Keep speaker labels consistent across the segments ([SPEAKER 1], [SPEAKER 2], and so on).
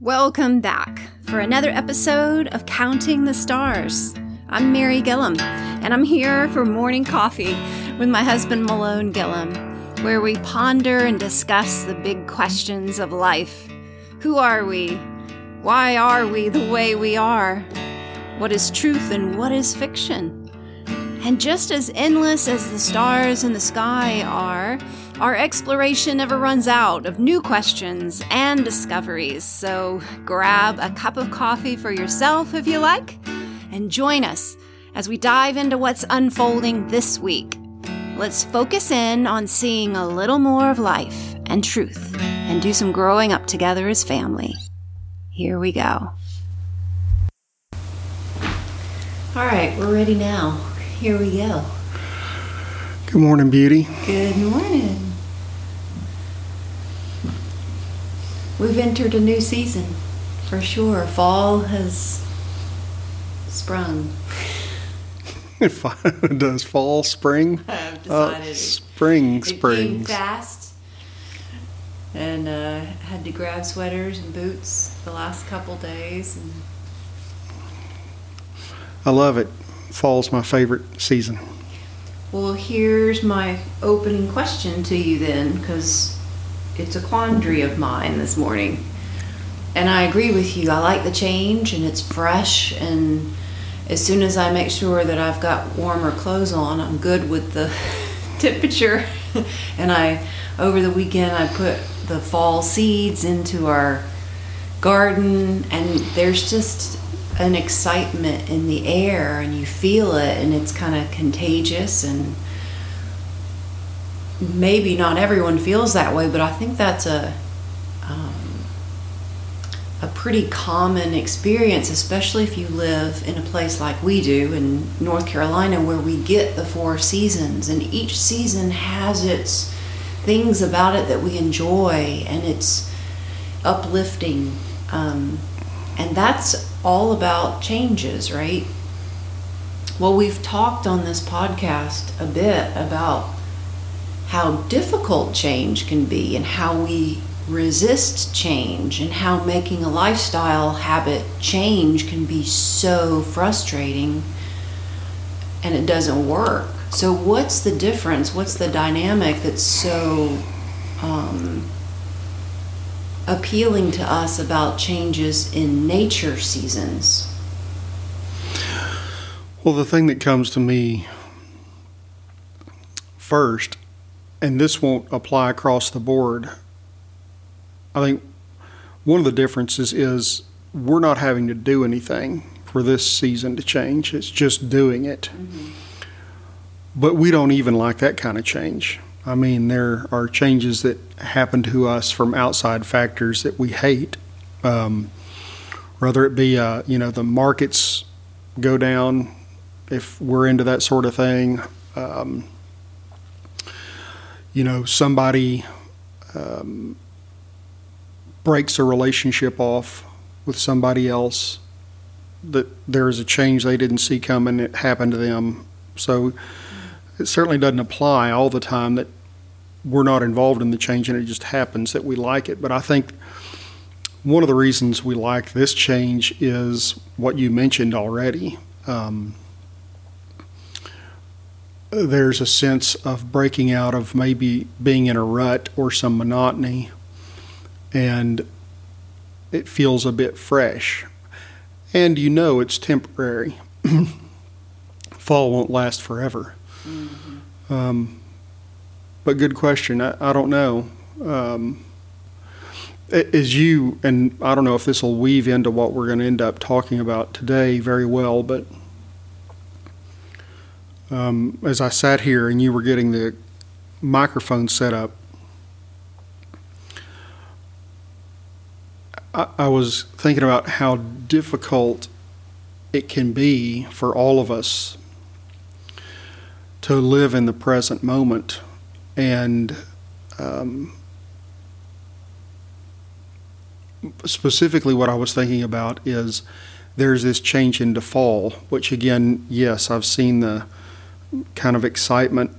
[SPEAKER 1] Welcome back for another episode of Counting the Stars. I'm Mary Gillum, and I'm here for morning coffee with my husband Malone Gillum, where we ponder and discuss the big questions of life. Who are we? Why are we the way we are? What is truth and what is fiction? And just as endless as the stars in the sky are, our exploration never runs out of new questions and discoveries. So grab a cup of coffee for yourself if you like, and join us as we dive into what's unfolding this week. Let's focus in on seeing a little more of life and truth and do some growing up together as family. Here we go. All right, we're ready now. Here we go.
[SPEAKER 2] Good morning, beauty.
[SPEAKER 1] Good morning. We've entered a new season for sure. Fall has sprung.
[SPEAKER 2] does fall, spring.
[SPEAKER 1] I've
[SPEAKER 2] Uh,
[SPEAKER 1] decided
[SPEAKER 2] spring,
[SPEAKER 1] it came fast, and uh, had to grab sweaters and boots the last couple days. And
[SPEAKER 2] I love it. Fall's my favorite season.
[SPEAKER 1] well, here's my opening question to you then, because it's a quandary of mine this morning. And I agree with you. I like the change, and it's fresh. And as soon as I make sure that I've got warmer clothes on, I'm good with the temperature. and I, over the weekend, I put the fall seeds into our garden, and there's just an excitement in the air, and you feel it, and it's kind of contagious. And maybe not everyone feels that way, but I think that's a um, a pretty common experience, especially if you live in a place like we do in North Carolina, where we get the four seasons, and each season has its things about it that we enjoy, and it's uplifting. Um, and that's all about changes, right? Well, we've talked on this podcast a bit about how difficult change can be and how we resist change and how making a lifestyle habit change can be so frustrating and it doesn't work. So, what's the difference? What's the dynamic that's so um, appealing to us about changes in nature seasons?
[SPEAKER 2] Well, the thing that comes to me first, and this won't apply across the board, I think one of the differences is we're not having to do anything for this season to change. It's just doing it. But we don't even like that kind of change. I mean, there are changes that happen to us from outside factors that we hate. Um, whether it be, uh, you know, the markets go down, if we're into that sort of thing. Um, you know, somebody um, breaks a relationship off with somebody else that there is a change they didn't see coming, it happened to them. So it certainly doesn't apply all the time that we're not involved in the change and it just happens that we like it. But I think one of the reasons we like this change is what you mentioned already. Um, there's a sense of breaking out of maybe being in a rut or some monotony, and it feels a bit fresh. And you know it's temporary. Fall won't last forever. Um, but good question. I, I don't know. Um, as you, and I don't know if this will weave into what we're going to end up talking about today very well, but um, as I sat here and you were getting the microphone set up, I, I was thinking about how difficult it can be for all of us to live in the present moment and um, specifically what I was thinking about is there's this change into fall, which again, yes, I've seen the kind of excitement,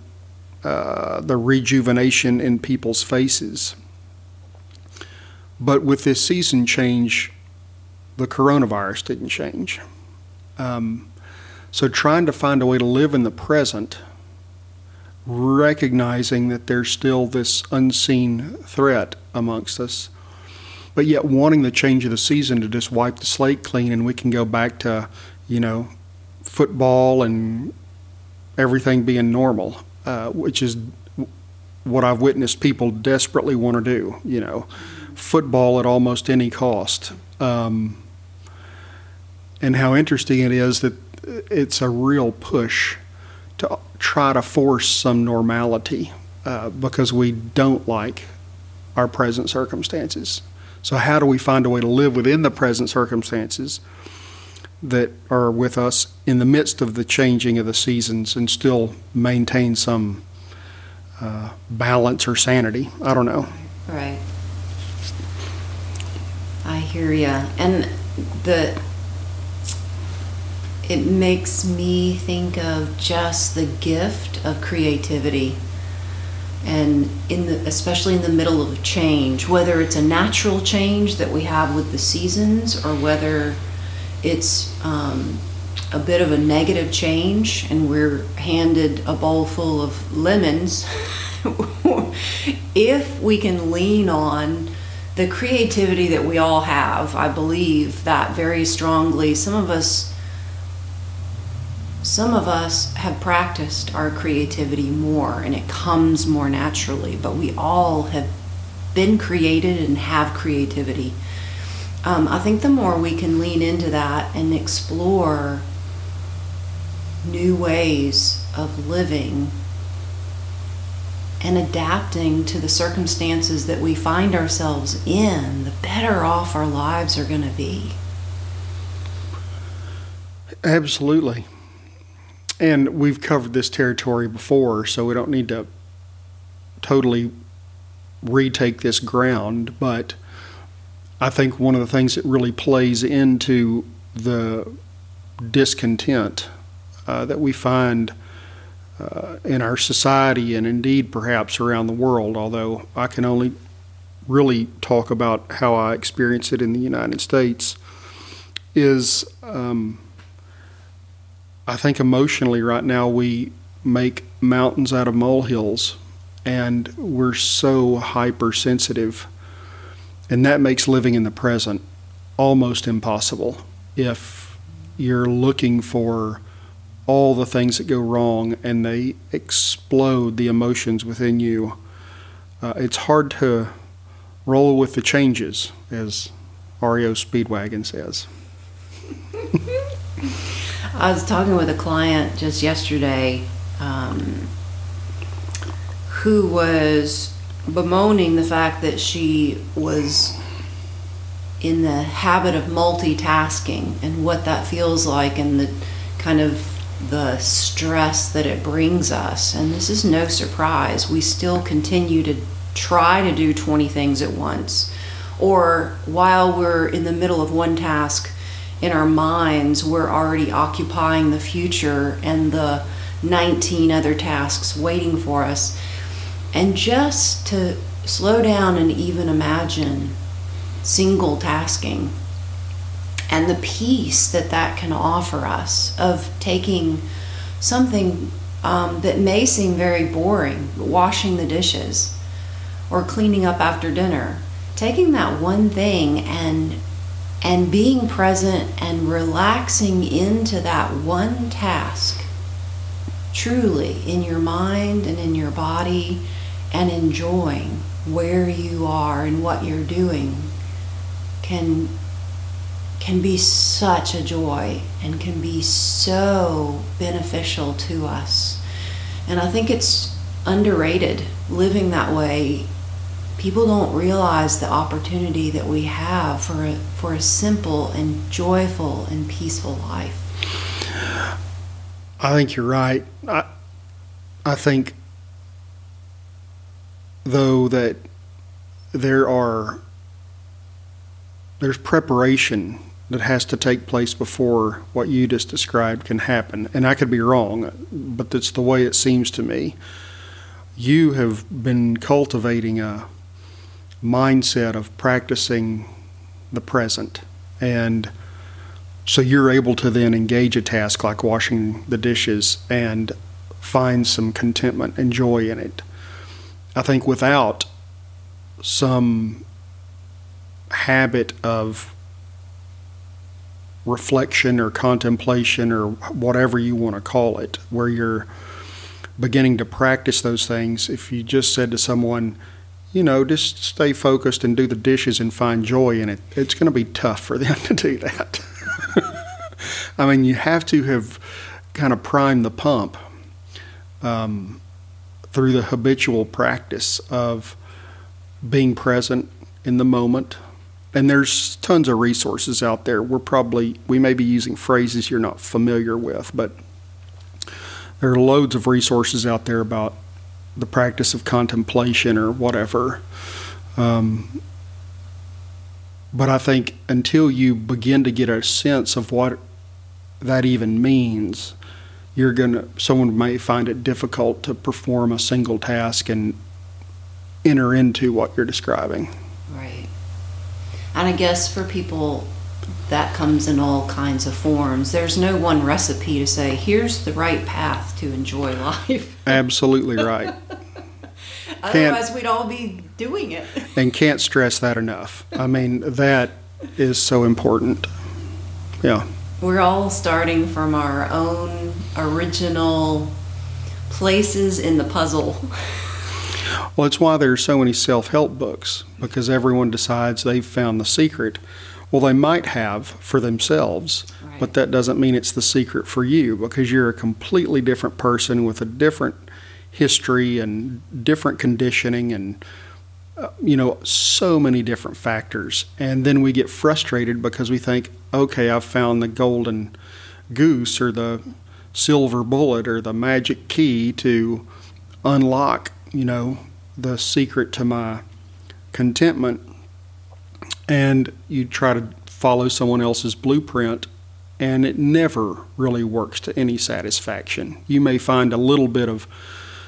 [SPEAKER 2] uh, the rejuvenation in people's faces. But with this season change, the coronavirus didn't change. Um, so trying to find a way to live in the present, recognizing that there's still this unseen threat amongst us, but yet wanting the change of the season to just wipe the slate clean and we can go back to, you know, football and everything being normal, uh, which is what I've witnessed people desperately want to do, you know, football at almost any cost. Um, and how interesting it is that it's a real push to try to force some normality uh, because we don't like our present circumstances. So, how do we find a way to live within the present circumstances that are with us in the midst of the changing of the seasons and still maintain some uh, balance or sanity? I don't know.
[SPEAKER 1] Right. I hear you. And the it makes me think of just the gift of creativity and in the especially in the middle of change whether it's a natural change that we have with the seasons or whether it's um, a bit of a negative change and we're handed a bowl full of lemons if we can lean on the creativity that we all have i believe that very strongly some of us some of us have practiced our creativity more and it comes more naturally, but we all have been created and have creativity. Um, I think the more we can lean into that and explore new ways of living and adapting to the circumstances that we find ourselves in, the better off our lives are going to be.
[SPEAKER 2] Absolutely. And we've covered this territory before, so we don't need to totally retake this ground. But I think one of the things that really plays into the discontent uh, that we find uh, in our society and indeed perhaps around the world, although I can only really talk about how I experience it in the United States, is um, I think emotionally right now we make mountains out of molehills and we're so hypersensitive. And that makes living in the present almost impossible if you're looking for all the things that go wrong and they explode the emotions within you. Uh, it's hard to roll with the changes, as REO Speedwagon says.
[SPEAKER 1] I was talking with a client just yesterday um, who was bemoaning the fact that she was in the habit of multitasking and what that feels like and the kind of the stress that it brings us. And this is no surprise. We still continue to try to do 20 things at once. Or while we're in the middle of one task, in our minds, we're already occupying the future and the 19 other tasks waiting for us. And just to slow down and even imagine single tasking and the peace that that can offer us of taking something um, that may seem very boring, washing the dishes or cleaning up after dinner, taking that one thing and and being present and relaxing into that one task truly in your mind and in your body and enjoying where you are and what you're doing can can be such a joy and can be so beneficial to us. And I think it's underrated living that way people don't realize the opportunity that we have for a, for a simple and joyful and peaceful life.
[SPEAKER 2] I think you're right. I, I think, though, that there are there's preparation that has to take place before what you just described can happen. And I could be wrong, but that's the way it seems to me. You have been cultivating a mindset of practicing the present. And so you're able to then engage a task like washing the dishes and find some contentment and joy in it. I think without some habit of reflection or contemplation or whatever you want to call it, where you're beginning to practice those things, if you just said to someone, you know, just stay focused and do the dishes and find joy in it, it's going to be tough for them to do that. I mean, you have to have kind of primed the pump um, through the habitual practice of being present in the moment. And there's tons of resources out there. We're probably, we may be using phrases you're not familiar with, but there are loads of resources out there about the practice of contemplation or whatever. Um, but I think until you begin to get a sense of what that even means, you're gonna someone may find it difficult to perform a single task and enter into what you're describing.
[SPEAKER 1] Right. And I guess for people that comes in all kinds of forms. There's no one recipe to say, here's the right path to enjoy life.
[SPEAKER 2] Absolutely right.
[SPEAKER 1] Otherwise, we'd all be doing it.
[SPEAKER 2] and can't stress that enough. I mean, that is so important. Yeah.
[SPEAKER 1] We're all starting from our own original places in the puzzle.
[SPEAKER 2] Well, it's why there are so many self help books, because everyone decides they've found the secret. Well, they might have for themselves,
[SPEAKER 1] Right.
[SPEAKER 2] but that doesn't mean it's the secret for you because you're a completely different person with a different history and different conditioning and uh, you know so many different factors and then we get frustrated because we think okay I've found the golden goose or the silver bullet or the magic key to unlock you know the secret to my contentment and you try to follow someone else's blueprint and it never really works to any satisfaction. You may find a little bit of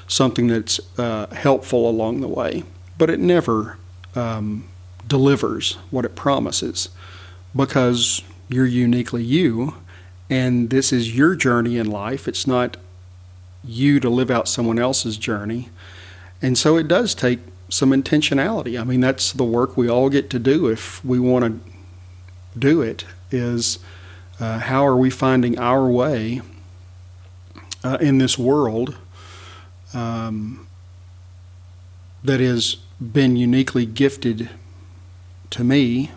[SPEAKER 2] something that's uh, helpful along the way, but it never um, delivers what it promises because you're uniquely you and this is your journey in life. It's not you to live out someone else's journey. And so it does take some intentionality. I mean, that's the work we all get to do if we want to do it is uh, how are we finding our way uh, in this world um, that has been uniquely gifted to me,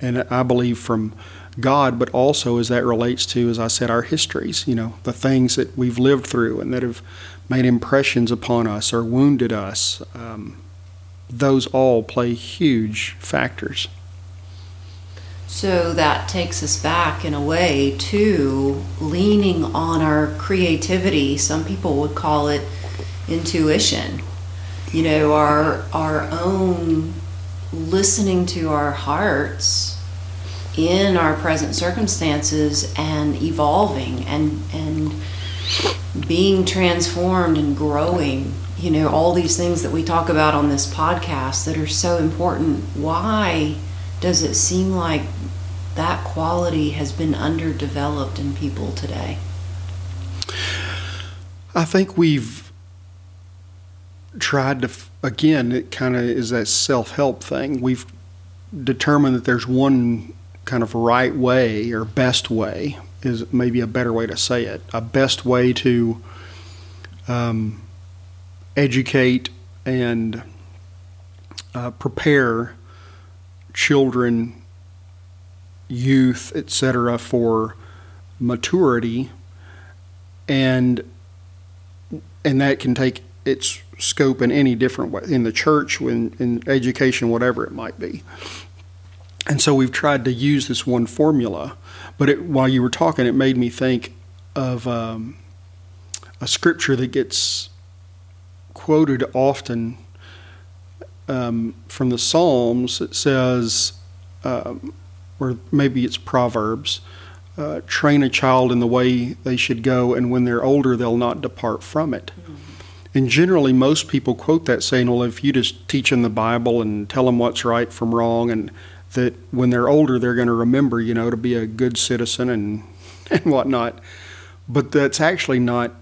[SPEAKER 2] and I believe from God, but also as that relates to, as I said, our histories, you know, the things that we've lived through and that have made impressions upon us or wounded us. Um, those all play huge factors.
[SPEAKER 1] So that takes us back in a way to leaning on our creativity. Some people would call it intuition. You know, our our own listening to our hearts in our present circumstances and evolving and and being transformed and growing you know all these things that we talk about on this podcast that are so important why does it seem like that quality has been underdeveloped in people today
[SPEAKER 2] I think we've tried to, again, it kind of is that self help thing. We've determined that there's one kind of right way or best way, is maybe a better way to say it, a best way to um, educate and uh, prepare children, youth, etc., for maturity, and and that can take its scope in any different way in the church, in, in education, whatever it might be. And so we've tried to use this one formula, but it, while you were talking, it made me think of um, a scripture that gets quoted often um, from the Psalms. It says, um, or maybe it's Proverbs, uh, train a child in the way they should go, and when they're older, they'll not depart from it. And generally, most people quote that saying, well, if you just teach them the Bible and tell them what's right from wrong, and that when they're older, they're going to remember, you know, to be a good citizen and, and whatnot. But that's actually not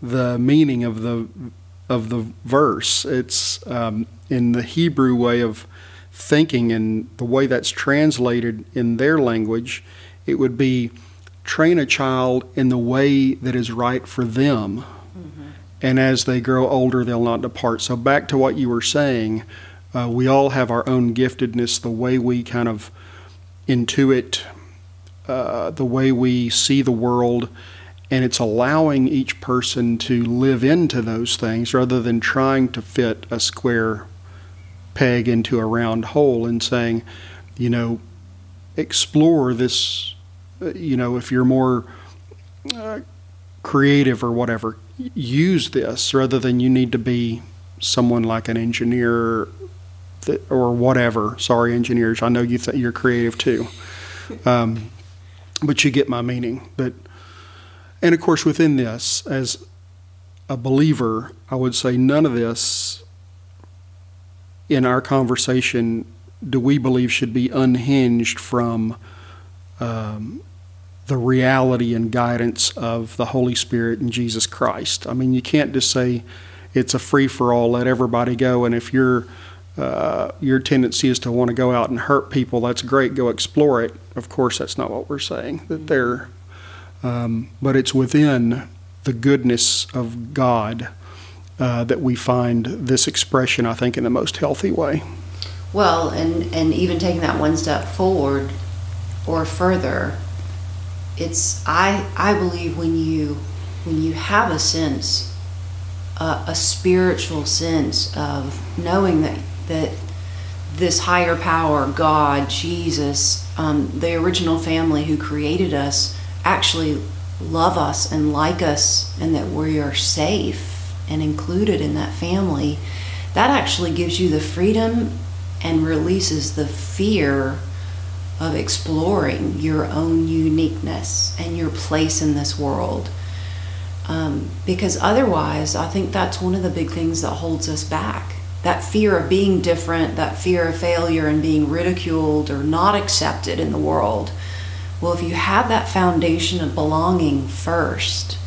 [SPEAKER 2] the meaning of the of the verse. It's um, in the Hebrew way of thinking and the way that's translated in their language. It would be train a child in the way that is right for them and as they grow older, they'll not depart. So, back to what you were saying, uh, we all have our own giftedness, the way we kind of intuit, uh, the way we see the world, and it's allowing each person to live into those things rather than trying to fit a square peg into a round hole and saying, you know, explore this, uh, you know, if you're more uh, creative or whatever, use this rather than you need to be someone like an engineer or whatever. Sorry, engineers. I know you th- you're creative too, um, but you get my meaning. But and of course, within this, as a believer, I would say none of this in our conversation do we believe should be unhinged from um, the reality and guidance of the Holy Spirit and Jesus Christ. I mean, you can't just say it's a free for all, let everybody go, and if your uh, your tendency is to want to go out and hurt people, that's great. Go explore it. Of course, that's not what we're saying. That they're, um, but it's within the goodness of God uh, that we find this expression. I think in the most healthy way.
[SPEAKER 1] Well, and and even taking that one step forward or further, it's I I believe when you when you have a sense uh, a spiritual sense of knowing that that this higher power God Jesus um, the original family who created us actually love us and like us and that we are safe and included in that family that actually gives you the freedom and releases the fear of exploring your own uniqueness and your place in this world. Um, because otherwise, I think that's one of the big things that holds us back. That fear of being different, that fear of failure and being ridiculed or not accepted in the world. Well, if you have that foundation of belonging first,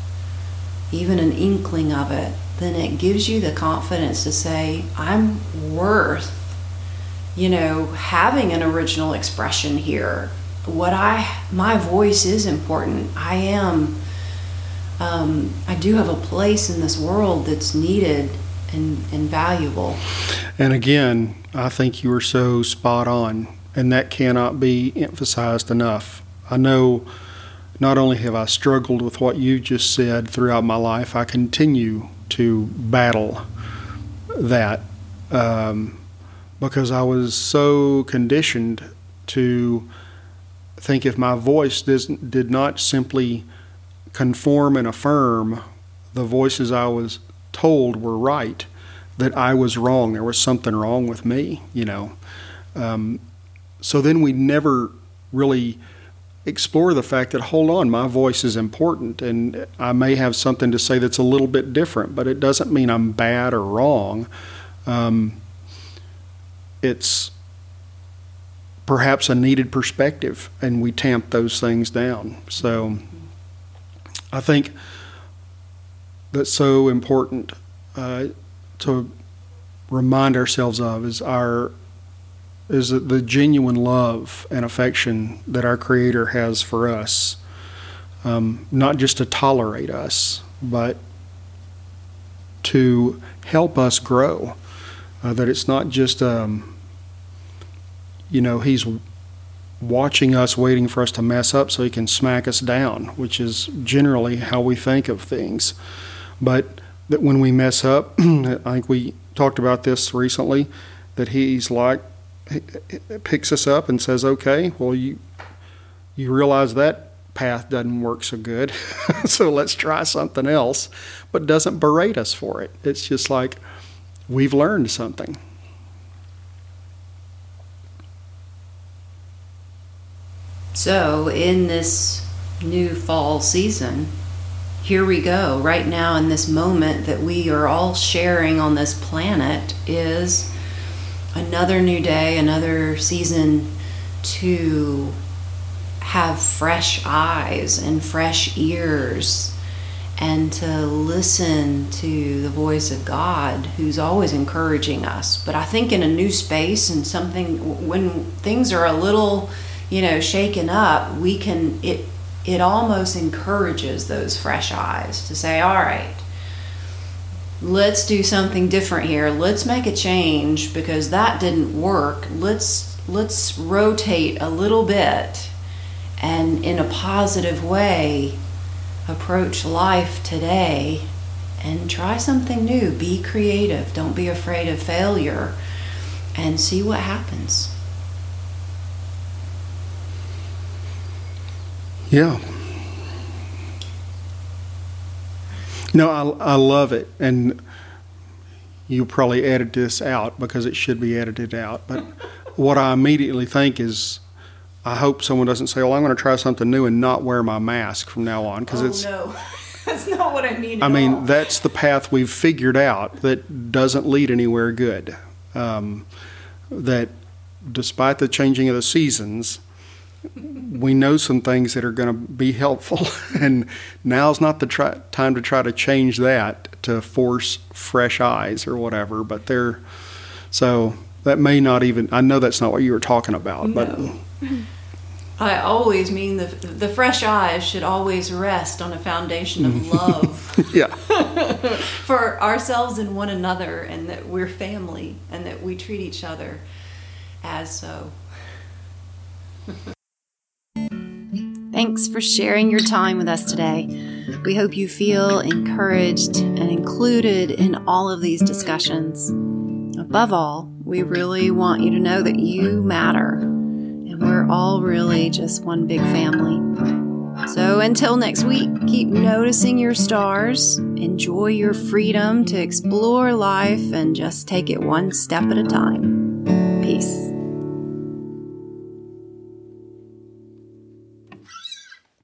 [SPEAKER 1] even an inkling of it, then it gives you the confidence to say, I'm worth you know, having an original expression here. What I, my voice is important. I am, um, I do have a place in this world that's needed and, and valuable.
[SPEAKER 2] And again, I think you are so spot on, and that cannot be emphasized enough. I know not only have I struggled with what you just said throughout my life, I continue to battle that. Um, because I was so conditioned to think if my voice did not simply conform and affirm the voices I was told were right, that I was wrong. There was something wrong with me, you know. Um, so then we never really explore the fact that hold on, my voice is important, and I may have something to say that's a little bit different, but it doesn't mean I'm bad or wrong. Um, it's perhaps a needed perspective, and we tamp those things down. So I think that's so important uh, to remind ourselves of is our is the genuine love and affection that our Creator has for us, um, not just to tolerate us, but to help us grow. Uh, that it's not just um, you know, he's watching us, waiting for us to mess up so he can smack us down, which is generally how we think of things. But that when we mess up, I think we talked about this recently, that he's like, picks us up and says, okay, well, you, you realize that path doesn't work so good, so let's try something else, but doesn't berate us for it. It's just like, we've learned something.
[SPEAKER 1] So, in this new fall season, here we go. Right now, in this moment that we are all sharing on this planet, is another new day, another season to have fresh eyes and fresh ears and to listen to the voice of God who's always encouraging us. But I think in a new space and something when things are a little, you know, shaken up, we can it it almost encourages those fresh eyes to say, "All right, let's do something different here. Let's make a change because that didn't work. Let's let's rotate a little bit and in a positive way approach life today and try something new. Be creative. Don't be afraid of failure and see what happens.
[SPEAKER 2] Yeah. No, I, I love it. And you probably edit this out because it should be edited out. But what I immediately think is, I hope someone doesn't say, "Well, I'm going to try something new and not wear my mask from now on," because
[SPEAKER 1] oh,
[SPEAKER 2] it's.
[SPEAKER 1] no. That's not what I mean.
[SPEAKER 2] I mean,
[SPEAKER 1] all.
[SPEAKER 2] that's the path we've figured out that doesn't lead anywhere good. Um, that despite the changing of the seasons, we know some things that are going to be helpful, and now's not the try, time to try to change that to force fresh eyes or whatever. But they're so that may not even. I know that's not what you were talking about,
[SPEAKER 1] no. but. I always mean the the fresh eyes should always rest on a foundation of mm-hmm. love.
[SPEAKER 2] yeah.
[SPEAKER 1] for ourselves and one another, and that we're family, and that we treat each other as so.
[SPEAKER 3] Thanks for sharing your time with us today. We hope you feel encouraged and included in all of these discussions. Above all, we really want you to know that you matter and we're all really just one big family. So until next week, keep noticing your stars, enjoy your freedom to explore life, and just take it one step at a time. Peace.